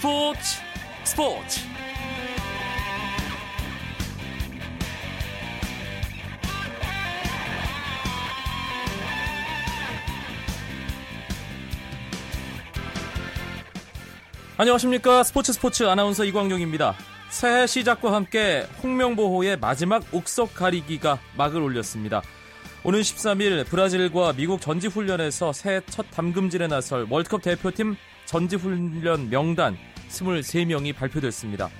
스포츠 스포츠 안녕하십니까 스포츠 스포츠 아나운서 이광용입니다. 새해 시작과 함께 홍명보호의 마지막 옥석 가리기가 막을 올렸습니다. 오는 13일 브라질과 미국 전지훈련에서 새해 첫 담금질에 나설 월드컵 대표팀 전지훈련 명단 23명이 발표됐습니다.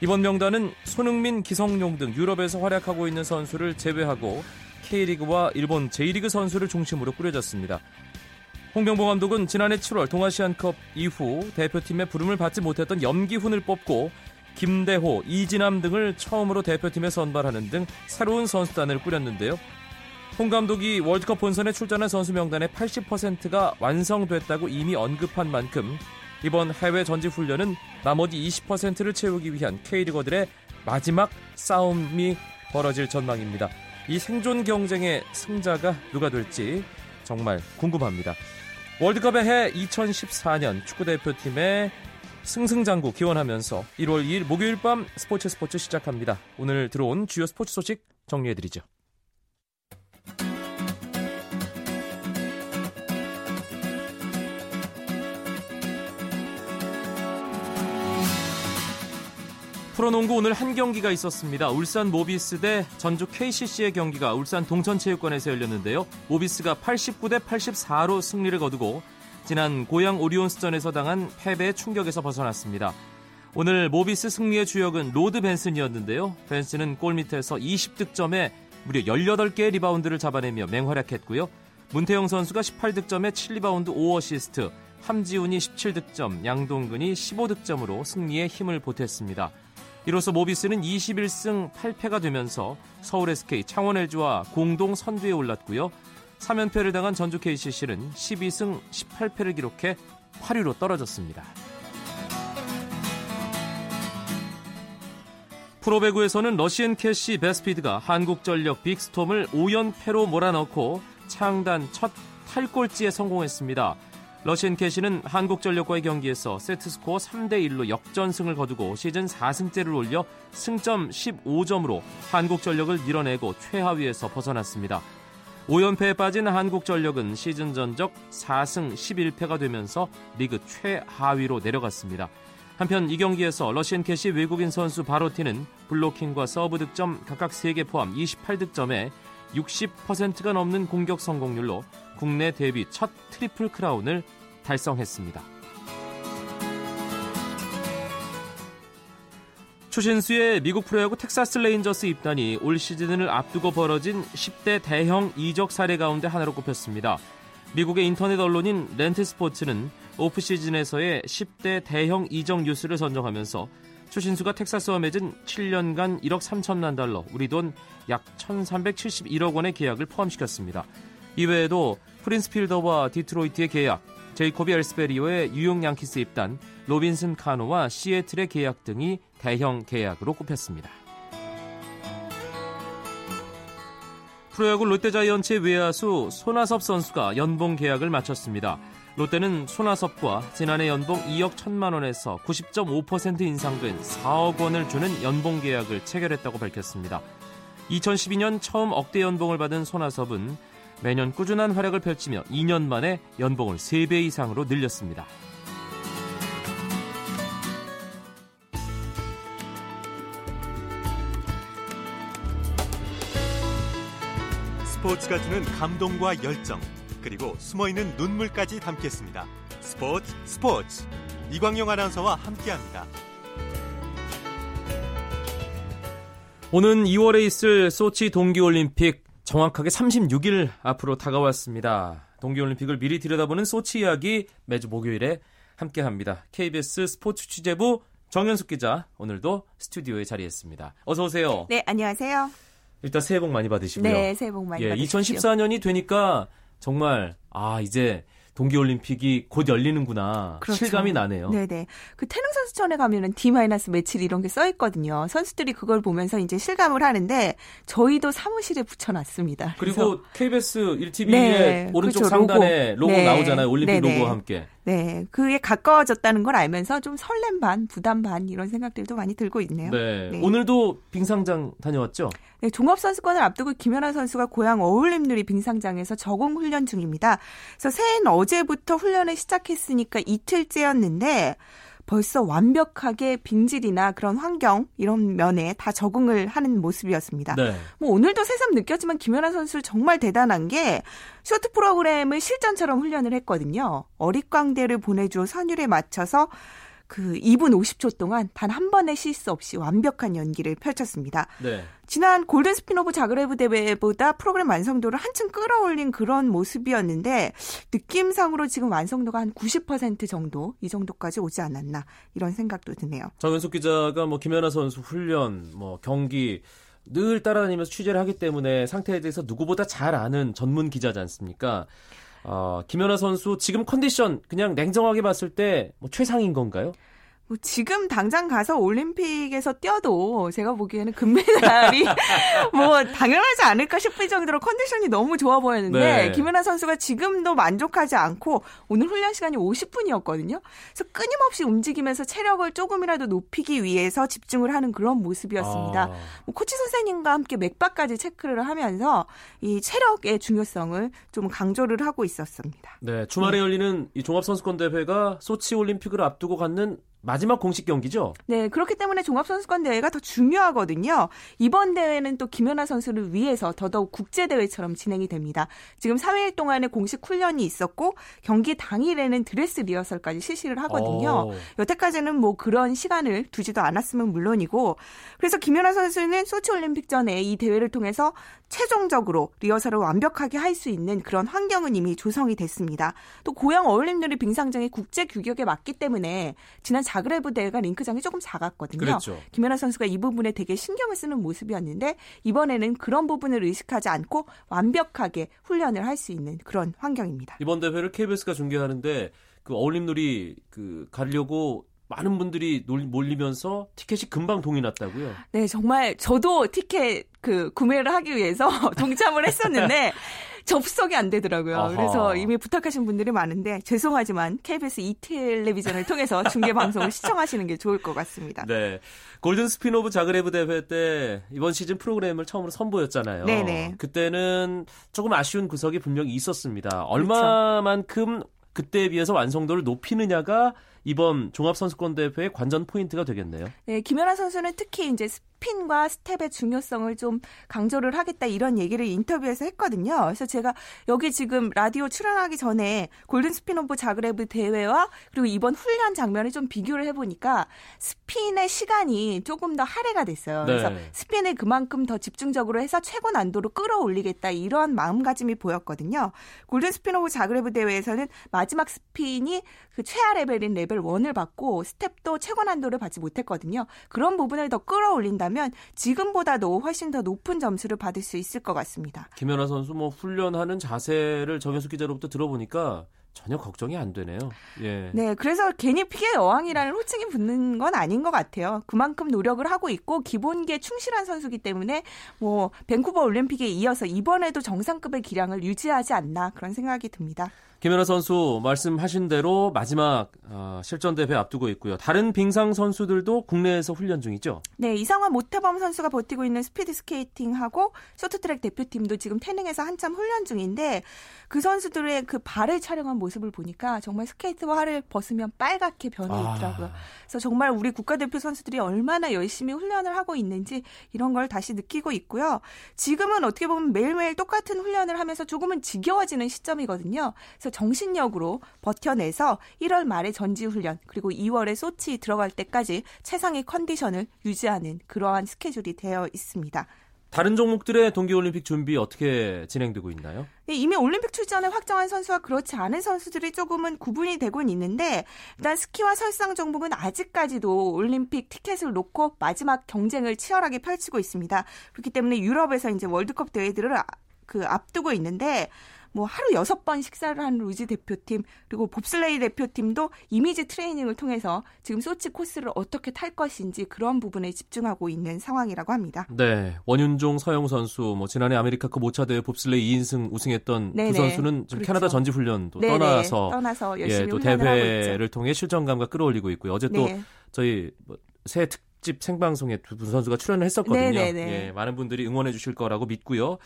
이번 명단은 손흥민, 기성용 등 유럽에서 활약하고 있는 선수를 제외하고 K리그와 일본 J리그 선수를 중심으로 꾸려졌습니다. 홍병보 감독은 지난해 7월 동아시안컵 이후 대표팀의 부름을 받지 못했던 염기훈을 뽑고 김대호, 이진남 등을 처음으로 대표팀에 선발하는 등 새로운 선수단을 꾸렸는데요. 홍 감독이 월드컵 본선에 출전한 선수 명단의 80%가 완성됐다고 이미 언급한 만큼 이번 해외 전지 훈련은 나머지 20%를 채우기 위한 K리거들의 마지막 싸움이 벌어질 전망입니다. 이 생존 경쟁의 승자가 누가 될지 정말 궁금합니다. 월드컵의 해 2014년 축구대표팀의 승승장구 기원하면서 1월 2일 목요일 밤 스포츠 스포츠 시작합니다. 오늘 들어온 주요 스포츠 소식 정리해드리죠. 프로농구 오늘 한 경기가 있었습니다. 울산 모비스 대 전주 KCC의 경기가 울산 동천체육관에서 열렸는데요. 모비스가 89대 84로 승리를 거두고 지난 고양 오리온스전에서 당한 패배의 충격에서 벗어났습니다. 오늘 모비스 승리의 주역은 로드 벤슨이었는데요. 벤슨은 골 밑에서 20득점에 무려 18개의 리바운드를 잡아내며 맹활약했고요. 문태영 선수가 18득점에 7리바운드 5어시스트, 함지훈이 17득점, 양동근이 15득점으로 승리에 힘을 보탰습니다. 이로써 모비스는 21승 8패가 되면서 서울 SK, 창원 LG와 공동 선두에 올랐고요. 3연패를 당한 전주 KCC는 12승 18패를 기록해 8위로 떨어졌습니다. 프로배구에서는 러시앤캐시 베스피드가 한국전력 빅스톰을 5연패로 몰아넣고 창단 첫 탈꼴찌에 성공했습니다. 러시앤캐시는 한국전력과의 경기에서 세트스코어 3대1로 역전승을 거두고 시즌 4승째를 올려 승점 15점으로 한국전력을 밀어내고 최하위에서 벗어났습니다. 5연패에 빠진 한국전력은 시즌 전적 4승 11패가 되면서 리그 최하위로 내려갔습니다. 한편 이 경기에서 러시앤캐시 외국인 선수 바로티는 블로킹과 서브 득점 각각 3개 포함 28득점에 60%가 넘는 공격 성공률로 국내 데뷔 첫 트리플 크라운을 달성했습니다. 추신수의 미국 프로야구 텍사스 레인저스 입단이 올 시즌을 앞두고 벌어진 10대 대형 이적 사례 가운데 하나로 꼽혔습니다. 미국의 인터넷 언론인 랜트 스포츠는 오프 시즌에서의 10대 대형 이적 뉴스를 선정하면서 추신수가 텍사스와 맺은 7년간 1억 3천만 달러, 우리 돈 약 1,371억 원의 계약을 포함시켰습니다. 이외에도 프린스 필더와 디트로이트의 계약, 제이코비 엘스버리의 뉴욕 양키스 입단, 로빈슨 카노와 시애틀의 계약 등이 대형 계약으로 꼽혔습니다. 프로야구 롯데자이언츠의 외야수 손아섭 선수가 연봉 계약을 마쳤습니다. 롯데는 손아섭과 지난해 연봉 2억 1천만 원에서 90.5% 인상된 4억 원을 주는 연봉 계약을 체결했다고 밝혔습니다. 2012년 처음 억대 연봉을 받은 손아섭은 매년 꾸준한 활약을 펼치며 2년 만에 연봉을 3배 이상으로 늘렸습니다. 스포츠가 주는 감동과 열정 그리고 숨어있는 눈물까지 담겠습니다. 스포츠 스포츠 이광용 아나운서와 함께합니다. 오는 2월에 있을 소치 동계올림픽 정확하게 36일 앞으로 다가왔습니다. 동계올림픽을 미리 들여다보는 소치 이야기 매주 목요일에 함께합니다. KBS 스포츠 취재부 정현숙 기자 오늘도 스튜디오에 자리했습니다. 어서 오세요. 네, 안녕하세요. 일단 새해 복 많이 받으시고요. 네, 새해 복 많이 예, 받으십시오. 2014년이 되니까 정말 아 이제 동계올림픽이 곧 열리는구나 그렇죠. 실감이 나네요. 네네. 그 태릉 선수촌에 가면은 D 며칠 이런 게 써 있거든요. 선수들이 그걸 보면서 이제 실감을 하는데 저희도 사무실에 붙여놨습니다. 그리고 KBS 1TV의 네, 오른쪽 그렇죠, 상단에 로고, 로고. 네. 나오잖아요. 올림픽 네네. 로고와 함께. 네, 그게 가까워졌다는 걸 알면서 좀 설렘 반, 부담 반 이런 생각들도 많이 들고 있네요. 네. 네. 오늘도 빙상장 다녀왔죠? 네, 종합선수권을 앞두고 김연아 선수가 고향 어울림누리 빙상장에서 적응 훈련 중입니다. 그래서 새해는 어제부터 훈련을 시작했으니까 이틀째였는데 벌써 완벽하게 빙질이나 그런 환경 이런 면에 다 적응을 하는 모습이었습니다. 네. 뭐 오늘도 새삼 느꼈지만 김연아 선수 정말 대단한 게 쇼트 프로그램을 실전처럼 훈련을 했거든요. 어릿광대를 보내주오 선율에 맞춰서 그 2분 50초 동안 단 한 번의 실수 없이 완벽한 연기를 펼쳤습니다. 네. 지난 골든 스핀 오브 자그레브 대회보다 프로그램 완성도를 한층 끌어올린 그런 모습이었는데 느낌상으로 지금 완성도가 한 90% 정도 이 정도까지 오지 않았나 이런 생각도 드네요. 정현숙 기자가 뭐 김연아 선수 훈련, 뭐 경기 늘 따라다니면서 취재를 하기 때문에 상태에 대해서 누구보다 잘 아는 전문 기자지 않습니까? 어, 김연아 선수 지금 컨디션 그냥 냉정하게 봤을 때 뭐 최상인 건가요? 뭐 지금 당장 가서 올림픽에서 뛰어도 제가 보기에는 금메달이 뭐 당연하지 않을까 싶을 정도로 컨디션이 너무 좋아 보였는데 네. 김연아 선수가 지금도 만족하지 않고 오늘 훈련 시간이 50분이었거든요. 그래서 끊임없이 움직이면서 체력을 조금이라도 높이기 위해서 집중을 하는 그런 모습이었습니다. 아. 뭐 코치 선생님과 함께 맥박까지 체크를 하면서 이 체력의 중요성을 좀 강조를 하고 있었습니다. 네, 주말에 네. 열리는 이 종합선수권 대회가 소치 올림픽을 앞두고 갖는 마지막 공식 경기죠? 네, 그렇기 때문에 종합선수권 대회가 더 중요하거든요. 이번 대회는 또 김연아 선수를 위해서 더더욱 국제대회처럼 진행이 됩니다. 지금 3일 동안의 공식 훈련이 있었고 경기 당일에는 드레스 리허설까지 실시를 하거든요. 오. 여태까지는 뭐 그런 시간을 두지도 않았으면 물론이고 그래서 김연아 선수는 소치올림픽 전에 이 대회를 통해서 최종적으로 리허설을 완벽하게 할 수 있는 그런 환경은 이미 조성이 됐습니다. 또 고향 어울림놀이 빙상장이 국제 규격에 맞기 때문에 지난 자그레브 대회가 링크장이 조금 작았거든요. 그렇죠. 김연아 선수가 이 부분에 되게 신경을 쓰는 모습이었는데 이번에는 그런 부분을 의식하지 않고 완벽하게 훈련을 할 수 있는 그런 환경입니다. 이번 대회를 KBS가 중계하는데 그 어울림누리 그 가려고 많은 분들이 몰리면서 티켓이 금방 동이 났다고요? 네, 정말 저도 티켓 그 구매를 하기 위해서 동참을 했었는데 접속이 안 되더라고요. 아하. 그래서 이미 부탁하신 분들이 많은데 죄송하지만 KBS 이텔레비전을 통해서 중계 방송을 시청하시는 게 좋을 것 같습니다. 네. 골든 스핀 오브 자그레브 대회 때 이번 시즌 프로그램을 처음으로 선보였잖아요. 네네. 그때는 조금 아쉬운 구석이 분명히 있었습니다. 얼마만큼 그때에 비해서 완성도를 높이느냐가 이번 종합선수권 대회의 관전 포인트가 되겠네요. 네, 김연아 선수는 특히 이제 스핀과 스텝의 중요성을 좀 강조를 하겠다 이런 얘기를 인터뷰에서 했거든요. 그래서 제가 여기 지금 라디오 출연하기 전에 골든 스핀 오브 자그레브 대회와 그리고 이번 훈련 장면을 좀 비교를 해보니까 스핀의 시간이 조금 더 할애가 됐어요. 네. 그래서 스핀을 그만큼 더 집중적으로 해서 최고 난도로 끌어올리겠다 이러한 마음가짐이 보였거든요. 골든 스핀 오브 자그레브 대회에서는 마지막 스핀이 그 최하 레벨인 레벨 1을 받고 스텝도 최고 난도를 받지 못했거든요. 그런 부분을 더 끌어올린다. 된다면 지금보다도 훨씬 더 높은 점수를 받을 수 있을 것 같습니다. 김연아 선수 뭐 훈련하는 자세를 정현숙 기자로부터 들어보니까 전혀 걱정이 안 되네요. 예. 네, 그래서 괜히 피겨 여왕이라는 호칭이 붙는 건 아닌 것 같아요. 그만큼 노력을 하고 있고 기본기에 충실한 선수기 때문에 뭐 밴쿠버 올림픽에 이어서 이번에도 정상급의 기량을 유지하지 않나 그런 생각이 듭니다. 김연아 선수 말씀하신 대로 마지막 어, 실전 대회 앞두고 있고요. 다른 빙상 선수들도 국내에서 훈련 중이죠. 네, 이상화 모태범 선수가 버티고 있는 스피드 스케이팅하고 쇼트트랙 대표팀도 지금 태릉에서 한참 훈련 중인데 그 선수들의 그 발을 촬영한 모습을 보니까 정말 스케이트화를 벗으면 빨갛게 변해 아. 있더라고요. 아. 그래서 정말 우리 국가대표 선수들이 얼마나 열심히 훈련을 하고 있는지 이런 걸 다시 느끼고 있고요. 지금은 어떻게 보면 매일매일 똑같은 훈련을 하면서 조금은 지겨워지는 시점이거든요. 그래서 정신력으로 버텨내서 1월 말에 전지훈련 그리고 2월에 소치 들어갈 때까지 최상의 컨디션을 유지하는 그러한 스케줄이 되어 있습니다. 다른 종목들의 동계올림픽 준비 어떻게 진행되고 있나요? 네, 이미 올림픽 출전을 확정한 선수와 그렇지 않은 선수들이 조금은 구분이 되곤 있는데 일단 스키와 설상 종목은 아직까지도 올림픽 티켓을 놓고 마지막 경쟁을 치열하게 펼치고 있습니다. 그렇기 때문에 유럽에서 이제 월드컵 대회들을 아, 그 앞두고 있는데 뭐 하루 여섯 번 식사를 한 루지 대표팀 그리고 봅슬레이 대표팀도 이미지 트레이닝을 통해서 지금 소치 코스를 어떻게 탈 것인지 그런 부분에 집중하고 있는 상황이라고 합니다. 네, 원윤종 서영 선수 뭐 지난해 아메리카컵 5차 대회 봅슬레이 2인승 우승했던 네네. 두 선수는 지금 그렇죠. 캐나다 전지 훈련도. 떠나서 떠나서 열심히 예, 또 대회를 통해 실전감과 끌어올리고 있고요. 어제 또 네. 저희 새 특집 생방송에 두 선수가 출연을 했었거든요. 예, 많은 분들이 응원해 주실 거라고 믿고요.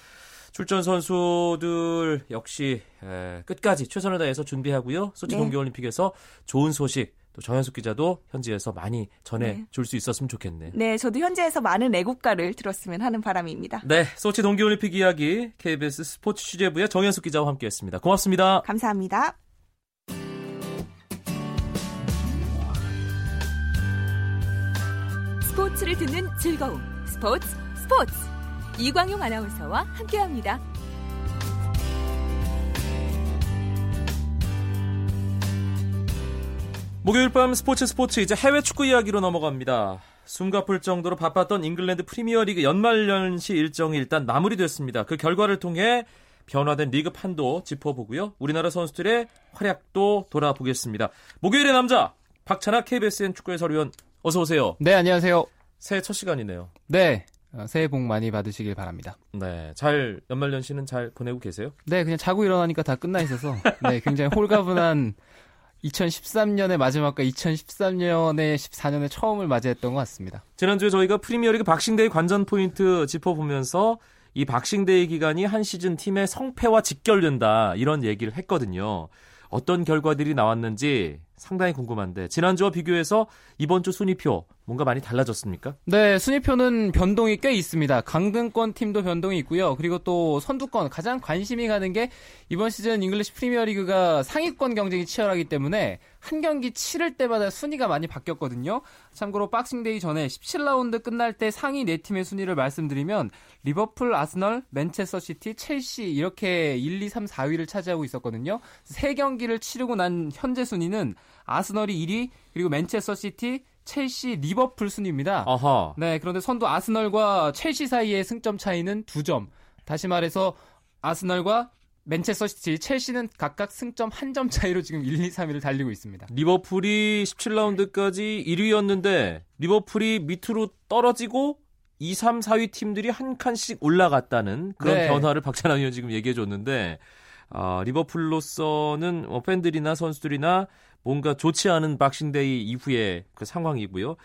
출전 선수들 역시 에, 끝까지 최선을 다해서 준비하고요. 소치 네. 동계올림픽에서 좋은 소식 또 정현숙 기자도 현지에서 많이 전해줄 네. 수 있었으면 좋겠네. 네, 저도 현지에서 많은 애국가를 들었으면 하는 바람입니다. 네, 소치 동계올림픽 이야기 KBS 스포츠 취재부의 정현숙 기자와 함께했습니다. 고맙습니다. 감사합니다. 스포츠를 듣는 즐거움 스포츠 스포츠 이광용 아나운서와 함께합니다. 목요일 밤 스포츠 스포츠 이제 해외 축구 이야기로 넘어갑니다. 숨가쁠 정도로 바빴던 잉글랜드 프리미어리그 연말 연시 일정이 일단 마무리됐습니다. 그 결과를 통해 변화된 리그 판도 짚어보고요. 우리나라 선수들의 활약도 돌아보겠습니다. 목요일의 남자 박찬하 KBSN 축구 해설위원 어서 오세요. 네, 안녕하세요. 새해 첫 시간이네요. 네. 어, 새해 복 많이 받으시길 바랍니다. 네. 잘 연말 연시는 잘 보내고 계세요? 네, 그냥 자고 일어나니까 다 끝나 있어서 네, 굉장히 홀가분한 2013년의 마지막과 2013년의 14년의 처음을 맞이했던 것 같습니다. 지난주에 저희가 프리미어리그 박싱데이 관전 포인트 짚어보면서 이 박싱데이 기간이 한 시즌 팀의 성패와 직결된다 이런 얘기를 했거든요. 어떤 결과들이 나왔는지 상당히 궁금한데 지난주와 비교해서 이번 주 순위표 뭔가 많이 달라졌습니까? 네, 순위표는 변동이 꽤 있습니다. 강등권 팀도 변동이 있고요. 그리고 또 선두권 가장 관심이 가는 게 이번 시즌 잉글리시 프리미어리그가 상위권 경쟁이 치열하기 때문에 한 경기 치를 때마다 순위가 많이 바뀌었거든요. 참고로 박싱데이 전에 17라운드 끝날 때 상위 4팀의 순위를 말씀드리면 리버풀, 아스널, 맨체스터 시티, 첼시 이렇게 1, 2, 3, 4위를 차지하고 있었거든요. 세 경기를 치르고 난 현재 순위는 아스널이 1위, 그리고 맨체스터 시티, 첼시, 리버풀 순입니다. 아하. 네, 그런데 선두 아스널과 첼시 사이의 승점 차이는 2점. 다시 말해서 아스널과 맨체스터 시티, 첼시는 각각 승점 한점 차이로 지금 1, 2, 3위를 달리고 있습니다. 리버풀이 17라운드까지 1위였는데 리버풀이 밑으로 떨어지고 2, 3, 4위 팀들이 한 칸씩 올라갔다는 그런 네. 변화를 박찬하 위원 지금 얘기해 줬는데 어, 리버풀로서는 뭐 팬들이나 선수들이나 뭔가 좋지 않은 박싱데이 이후의 그 상황이고요.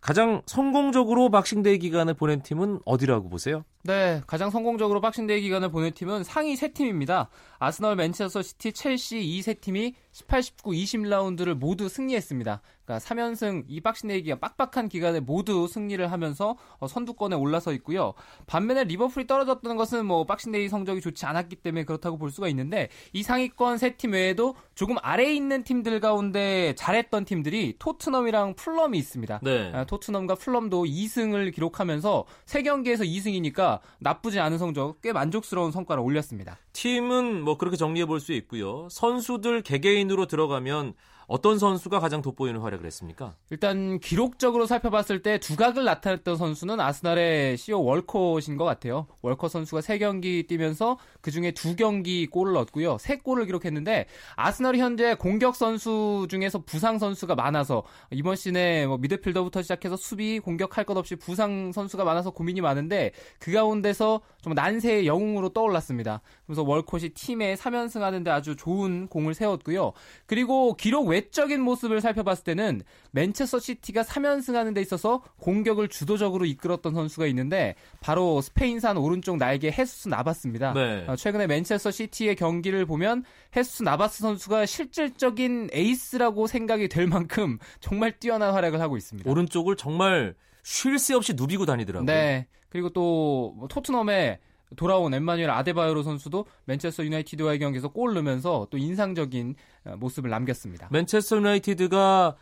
가장 성공적으로 박싱데이 기간을 보낸 팀은 어디라고 보세요? 네, 가장 성공적으로 박싱데이 기간을 보낸 팀은 상위 세 팀입니다. 아스널, 맨체스터 시티, 첼시 이 세 팀이 18, 19, 20라운드를 모두 승리했습니다. 그러니까 3연승 이 박싱데이 기간 빡빡한 기간에 모두 승리를 하면서 어, 선두권에 올라서 있고요. 반면에 리버풀이 떨어졌던 것은 뭐 박싱데이 성적이 좋지 않았기 때문에 그렇다고 볼 수가 있는데 이 상위권 세 팀 외에도 조금 아래에 있는 팀들 가운데 잘했던 팀들이 토트넘이랑 풀럼이 있습니다. 네. 아, 토트넘과 풀럼도 2승을 기록하면서 3경기에서 2승이니까 나쁘지 않은 성적, 꽤 만족스러운 성과를 올렸습니다. 팀은 뭐 그렇게 정리해 볼 수 있고요. 선수들 개개인으로 들어가면 어떤 선수가 가장 돋보이는 활약을 했습니까? 일단 기록적으로 살펴봤을 때 두각을 나타냈던 선수는 아스날의 CEO 월컷인 것 같아요. 월컷 선수가 3경기 뛰면서 그중에 2경기 골을 넣었고요. 3골을 기록했는데 아스날이 현재 공격 선수 중에서 부상 선수가 많아서 이번 시즌에 뭐 미드필더부터 시작해서 수비, 공격할 것 없이 부상 선수가 많아서 고민이 많은데 그 가운데서 좀 난세의 영웅으로 떠올랐습니다. 그래서 월컷이 팀에 3연승 하는데 아주 좋은 공을 세웠고요. 그리고 기록 외 외적인 모습을 살펴봤을 때는 맨체스터 시티가 3연승하는 데 있어서 공격을 주도적으로 이끌었던 선수가 있는데 바로 스페인산 오른쪽 날개 헤수스 나바스입니다. 네. 어, 최근에 맨체스터 시티의 경기를 보면 헤수스 나바스 선수가 실질적인 에이스라고 생각이 될 만큼 정말 뛰어난 활약을 하고 있습니다. 오른쪽을 정말 쉴 새 없이 누비고 다니더라고요. 네. 그리고 또 뭐 토트넘의 돌아온 엠마뉴엘 아데바요로 선수도 맨체스터 유나이티드와의 경기에서 골 넣으면서 또 인상적인 어, 모습을 남겼습니다. 맨체스터 유나이티드가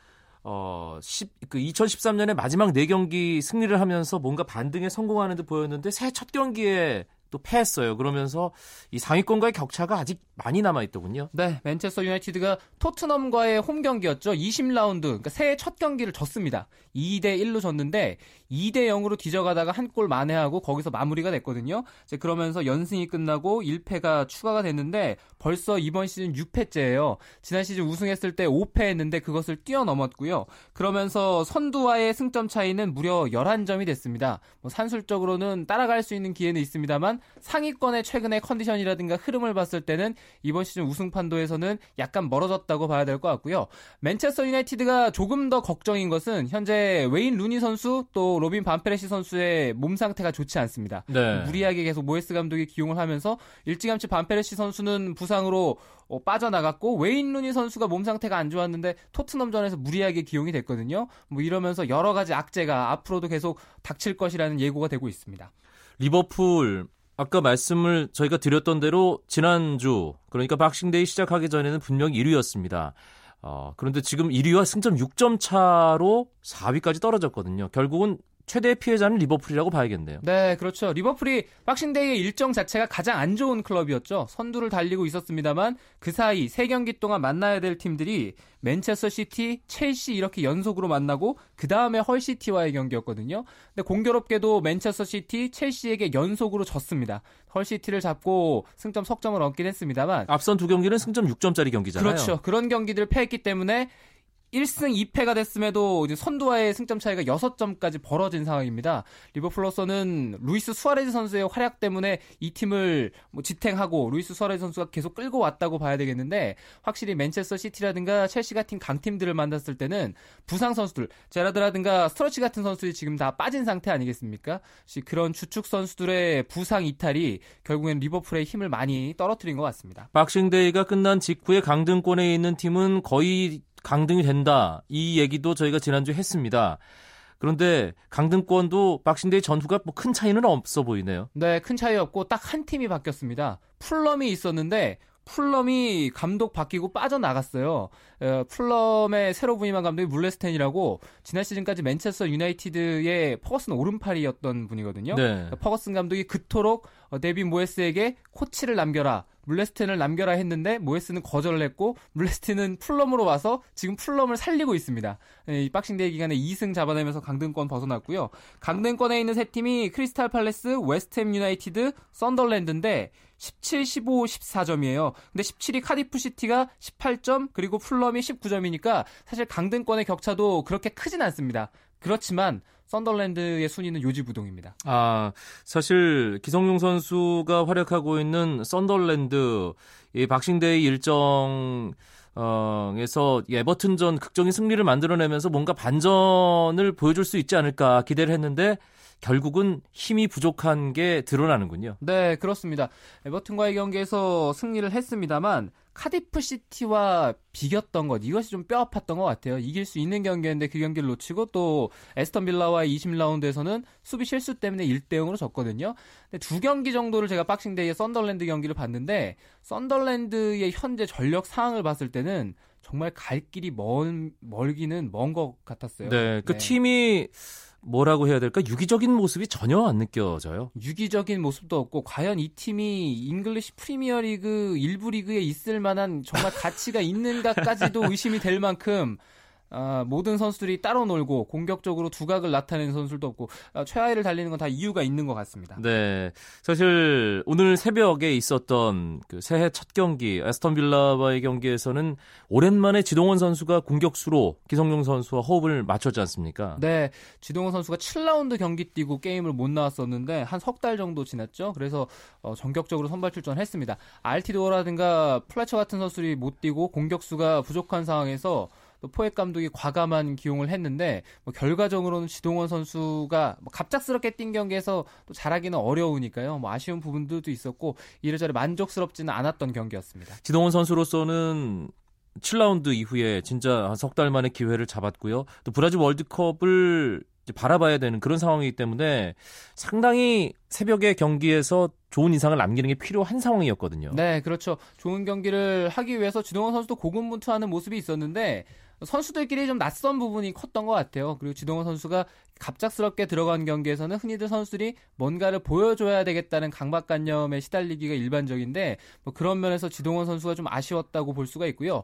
어, 10, 그 2013년에 마지막 4경기 승리를 하면서 뭔가 반등에 성공하는 듯 보였는데 새 첫 경기에 또 패했어요. 그러면서 이 상위권과의 격차가 아직 많이 남아 있더군요. 네, 맨체스터 유나이티드가 토트넘과의 홈 경기였죠. 20라운드, 그러니까 새해 첫 경기를 졌습니다. 2대 1로 졌는데 2대 0으로 뒤져가다가 한 골 만회하고 거기서 마무리가 됐거든요. 이제 그러면서 연승이 끝나고 1패가 추가가 됐는데 벌써 이번 시즌 6패째예요. 지난 시즌 우승했을 때 5패했는데 그것을 뛰어넘었고요. 그러면서 선두와의 승점 차이는 무려 11점이 됐습니다. 뭐 산술적으로는 따라갈 수 있는 기회는 있습니다만 상위권의 최근의 컨디션이라든가 흐름을 봤을 때는 이번 시즌 우승 판도에서는 약간 멀어졌다고 봐야 될 것 같고요. 맨체스터 유나이티드가 조금 더 걱정인 것은 현재 웨인 루니 선수 또 로빈 반 페르시 선수의 몸 상태가 좋지 않습니다. 네. 무리하게 계속 모예스 감독이 기용을 하면서 일찌감치 반 페르시 선수는 부상으로 어, 빠져나갔고 웨인 루니 선수가 몸 상태가 안 좋았는데 토트넘전에서 무리하게 기용이 됐거든요. 뭐 이러면서 여러 가지 악재가 앞으로도 계속 닥칠 것이라는 예고가 되고 있습니다. 리버풀 아까 말씀을 저희가 드렸던 대로 지난주 그러니까 박싱데이 시작하기 전에는 분명 1위였습니다. 어, 그런데 지금 1위와 승점 6점 차로 4위까지 떨어졌거든요. 결국은 최대의 피해자는 리버풀이라고 봐야겠네요. 네, 그렇죠. 리버풀이 박싱데이의 일정 자체가 가장 안 좋은 클럽이었죠. 선두를 달리고 있었습니다만 그 사이 세 경기 동안 만나야 될 팀들이 맨체스터 시티, 첼시 이렇게 연속으로 만나고 그 다음에 헐시티와의 경기였거든요. 근데 공교롭게도 맨체스터 시티, 첼시에게 연속으로 졌습니다. 헐시티를 잡고 승점 석점을 얻긴 했습니다만 앞선 두 경기는 승점 6점짜리 경기잖아요. 그렇죠. 그런 경기들을 패했기 때문에 1승 2패가 됐음에도 이제 선두와의 승점 차이가 6점까지 벌어진 상황입니다. 리버풀로서는 루이스 수아레즈 선수의 활약 때문에 이 팀을 뭐 지탱하고 루이스 수아레즈 선수가 계속 끌고 왔다고 봐야 되겠는데 확실히 맨체스터 시티라든가 첼시 같은 강팀들을 만났을 때는 부상 선수들, 제라드라든가 스터리지 같은 선수들이 지금 다 빠진 상태 아니겠습니까? 그런 주축 선수들의 부상 이탈이 결국엔 리버풀의 힘을 많이 떨어뜨린 것 같습니다. 박싱데이가 끝난 직후에 강등권에 있는 팀은 거의 강등이 된다. 이 얘기도 저희가 지난주에 했습니다. 그런데 강등권도 박싱데이 전후가 뭐 큰 차이는 없어 보이네요. 네, 큰 차이 없고 딱 한 팀이 바뀌었습니다. 풀럼이 있었는데 풀럼이 감독 바뀌고 빠져나갔어요. 어, 풀럼의 새로 부임한 감독이 뮬렌스틴이라고 지난 시즌까지 맨체스터 유나이티드의 퍼거슨 오른팔이었던 분이거든요. 네. 퍼거슨 감독이 그토록 어, 데이빗 모예스에게 코치를 남겨라. 뮬렌스틴을 남겨라 했는데 모예스는 거절을 했고 뮬렌스틴은 풀럼으로 와서 지금 풀럼을 살리고 있습니다. 예, 이 박싱 데이 기간에 2승 잡아내면서 강등권 벗어났고요. 강등권에 있는 세 팀이 크리스탈 팔레스, 웨스트햄 유나이티드, 썬덜랜드인데 17, 15, 14점이에요. 근데 17위 카디프 시티가 18점 그리고 풀럼이 19점이니까 사실 강등권의 격차도 그렇게 크진 않습니다. 그렇지만 썬덜랜드의 순위는 요지부동입니다. 아, 사실 기성용 선수가 활약하고 있는 썬덜랜드 이 박싱데이 일정 어에서 에버튼전 극적인 승리를 만들어내면서 뭔가 반전을 보여줄 수 있지 않을까 기대를 했는데 결국은 힘이 부족한 게 드러나는군요. 네, 그렇습니다. 에버튼과의 경기에서 승리를 했습니다만 카디프 시티와 비겼던 것 이것이 좀 뼈 아팠던 것 같아요. 이길 수 있는 경기였는데 그 경기를 놓치고 또 애스턴 빌라와의 20라운드에서는 수비 실수 때문에 1대 0으로 졌거든요. 근데 두 경기 정도를 제가 박싱데이의 썬덜랜드 경기를 봤는데 썬덜랜드의 현재 전력 상황을 봤을 때는 정말 갈 길이 먼 멀기는 먼 것 같았어요. 네, 그 네. 팀이 뭐라고 해야 될까? 유기적인 모습이 전혀 안 느껴져요. 유기적인 모습도 없고 과연 이 팀이 잉글리시 프리미어리그 1부 리그에 있을 만한 정말 가치가 있는가까지도 의심이 될 만큼 아, 모든 선수들이 따로 놀고 공격적으로 두각을 나타내는 선수도 없고 아, 최하위를 달리는 건 다 이유가 있는 것 같습니다. 네, 사실 오늘 새벽에 있었던 그 새해 첫 경기 애스턴 빌라와의 경기에서는 오랜만에 지동원 선수가 공격수로 기성용 선수와 호흡을 맞췄지 않습니까? 네, 지동원 선수가 7라운드 경기 뛰고 게임을 못 나왔었는데 한 석 달 정도 지났죠. 그래서 어, 전격적으로 선발 출전했습니다. 알티도어라든가 플래처 같은 선수들이 못 뛰고 공격수가 부족한 상황에서 또 포획 감독이 과감한 기용을 했는데 뭐 결과적으로는 지동원 선수가 뭐 갑작스럽게 뛴 경기에서 또 잘하기는 어려우니까요. 뭐 아쉬운 부분들도 있었고 이래저래 만족스럽지는 않았던 경기였습니다. 지동원 선수로서는 7라운드 이후에 진짜 석달 만에 기회를 잡았고요. 또 브라질 월드컵을 바라봐야 되는 그런 상황이기 때문에 상당히 새벽에 경기에서 좋은 인상을 남기는 게 필요한 상황이었거든요. 네, 그렇죠. 좋은 경기를 하기 위해서 지동원 선수도 고군분투하는 모습이 있었는데 선수들끼리 좀 낯선 부분이 컸던 것 같아요. 그리고 지동원 선수가 갑작스럽게 들어간 경기에서는 흔히들 선수들이 뭔가를 보여줘야 되겠다는 강박관념에 시달리기가 일반적인데 뭐 그런 면에서 지동원 선수가 좀 아쉬웠다고 볼 수가 있고요.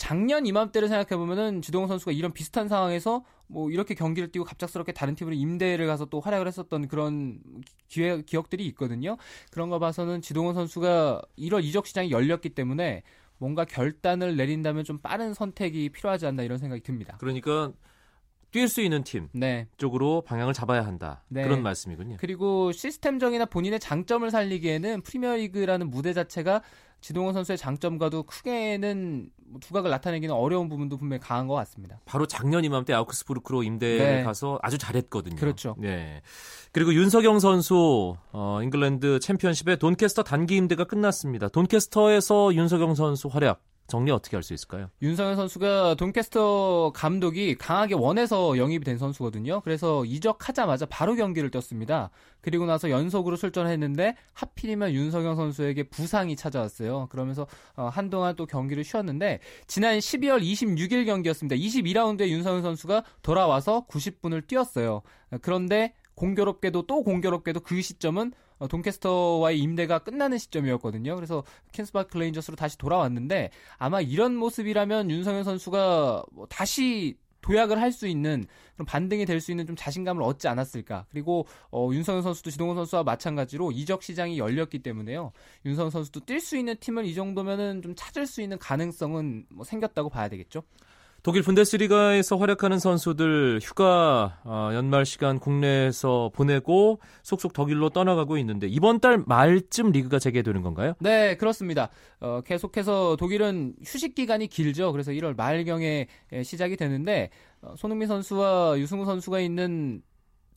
작년 이맘때를 생각해 보면은 지동원 선수가 이런 비슷한 상황에서 뭐 이렇게 경기를 뛰고 갑작스럽게 다른 팀으로 임대를 가서 또 활약을 했었던 그런 기회 기억들이 있거든요. 그런 거 봐서는 지동원 선수가 1월 이적 시장이 열렸기 때문에 뭔가 결단을 내린다면 좀 빠른 선택이 필요하지 않나 이런 생각이 듭니다. 그러니까 뛸수 있는 팀 네. 쪽으로 방향을 잡아야 한다. 네. 그런 말씀이군요. 그리고 시스템적이나 본인의 장점을 살리기에는 프리미어리그라는 무대 자체가 지동원 선수의 장점과도 크게는 뭐 두각을 나타내기는 어려운 부분도 분명히 강한 것 같습니다. 바로 작년 이맘때 아우크스부르크로 임대를 네. 가서 아주 잘했거든요. 그렇죠. 네. 그리고 윤석영 선수 어, 잉글랜드 챔피언십의 돈캐스터 단기 임대가 끝났습니다. 돈캐스터에서 윤석영 선수 활약 정리 어떻게 할 수 있을까요? 윤성현 선수가 돈캐스터 감독이 강하게 원해서 영입이 된 선수거든요. 그래서 이적하자마자 바로 경기를 뛰었습니다. 그리고 나서 연속으로 출전했는데 하필이면 윤석영 선수에게 부상이 찾아왔어요. 그러면서 어, 한동안 또 경기를 쉬었는데 지난 12월 26일 경기였습니다. 22라운드에 윤석영 선수가 돌아와서 90분을 뛰었어요. 그런데 공교롭게도 또 공교롭게도 그 시점은 어, 돈캐스터와의 임대가 끝나는 시점이었거든요. 그래서 퀸스파크 레인저스로 다시 돌아왔는데 아마 이런 모습이라면 윤석영 선수가 뭐 다시 도약을 할 수 있는 그런 반등이 될 수 있는 좀 자신감을 얻지 않았을까. 그리고 어, 윤성현 선수도 지동원 선수와 마찬가지로 이적 시장이 열렸기 때문에요. 윤성현 선수도 뛸 수 있는 팀을 이 정도면은 좀 찾을 수 있는 가능성은 뭐 생겼다고 봐야 되겠죠. 독일 분데스리가에서 활약하는 선수들 휴가 어, 연말 시간 국내에서 보내고 속속 독일로 떠나가고 있는데 이번 달 말쯤 리그가 재개되는 건가요? 네, 그렇습니다. 어, 계속해서 독일은 휴식 기간이 길죠. 그래서 1월 말경에 예, 시작이 되는데 어, 손흥민 선수와 유승우 선수가 있는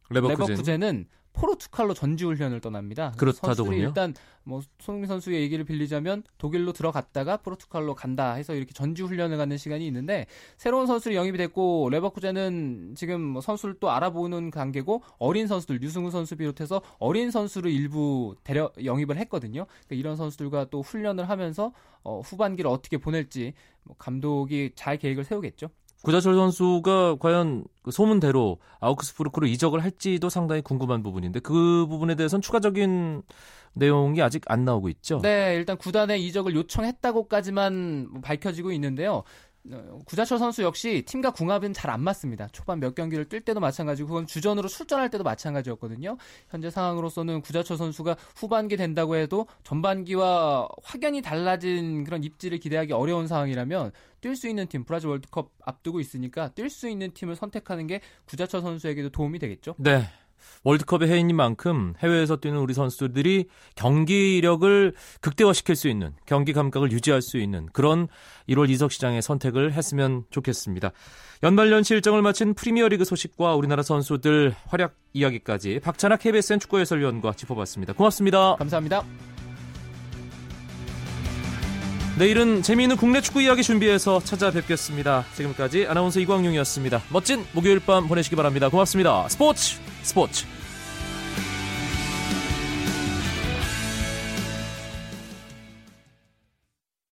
레버쿠젠. 레버쿠젠은 포르투갈로 전지 훈련을 떠납니다. 그렇다더군요. 선수들이 일단 뭐 손흥민 선수의 얘기를 빌리자면 독일로 들어갔다가 포르투갈로 간다 해서 이렇게 전지 훈련을 갖는 시간이 있는데 새로운 선수들이 영입이 됐고 레버쿠젠은 지금 뭐 선수를 또 알아보는 관계고 어린 선수들 유승우 선수 비롯해서 어린 선수를 일부 데려 영입을 했거든요. 그러니까 이런 선수들과 또 훈련을 하면서 어, 후반기를 어떻게 보낼지 뭐 감독이 잘 계획을 세우겠죠. 구자철 선수가 과연 그 소문대로 아우크스부르크로 이적을 할지도 상당히 궁금한 부분인데 그 부분에 대해서는 추가적인 내용이 아직 안 나오고 있죠. 네, 일단 구단에 이적을 요청했다고까지만 뭐 밝혀지고 있는데요. 어, 구자철 선수 역시 팀과 궁합은 잘 안 맞습니다. 초반 몇 경기를 뛸 때도 마찬가지고 그건 주전으로 출전할 때도 마찬가지였거든요. 현재 상황으로서는 구자철 선수가 후반기 된다고 해도 전반기와 확연히 달라진 그런 입지를 기대하기 어려운 상황이라면 뛸 수 있는 팀 브라질 월드컵 앞두고 있으니까 뛸 수 있는 팀을 선택하는 게 구자철 선수에게도 도움이 되겠죠. 네. 월드컵의 해인인 만큼 해외에서 뛰는 우리 선수들이 경기력을 극대화시킬 수 있는 경기 감각을 유지할 수 있는 그런 1월 이적 시장의 선택을 했으면 좋겠습니다. 연말 연시 일정을 마친 프리미어리그 소식과 우리나라 선수들 활약 이야기까지 박찬학 KBSN 축구 해설위원과 짚어봤습니다. 고맙습니다. 감사합니다. 내일은 재미있는 국내 축구 이야기 준비해서 찾아뵙겠습니다. 지금까지 아나운서 이광용이었습니다. 멋진 목요일 밤 보내시기 바랍니다. 고맙습니다. 스포츠 스포츠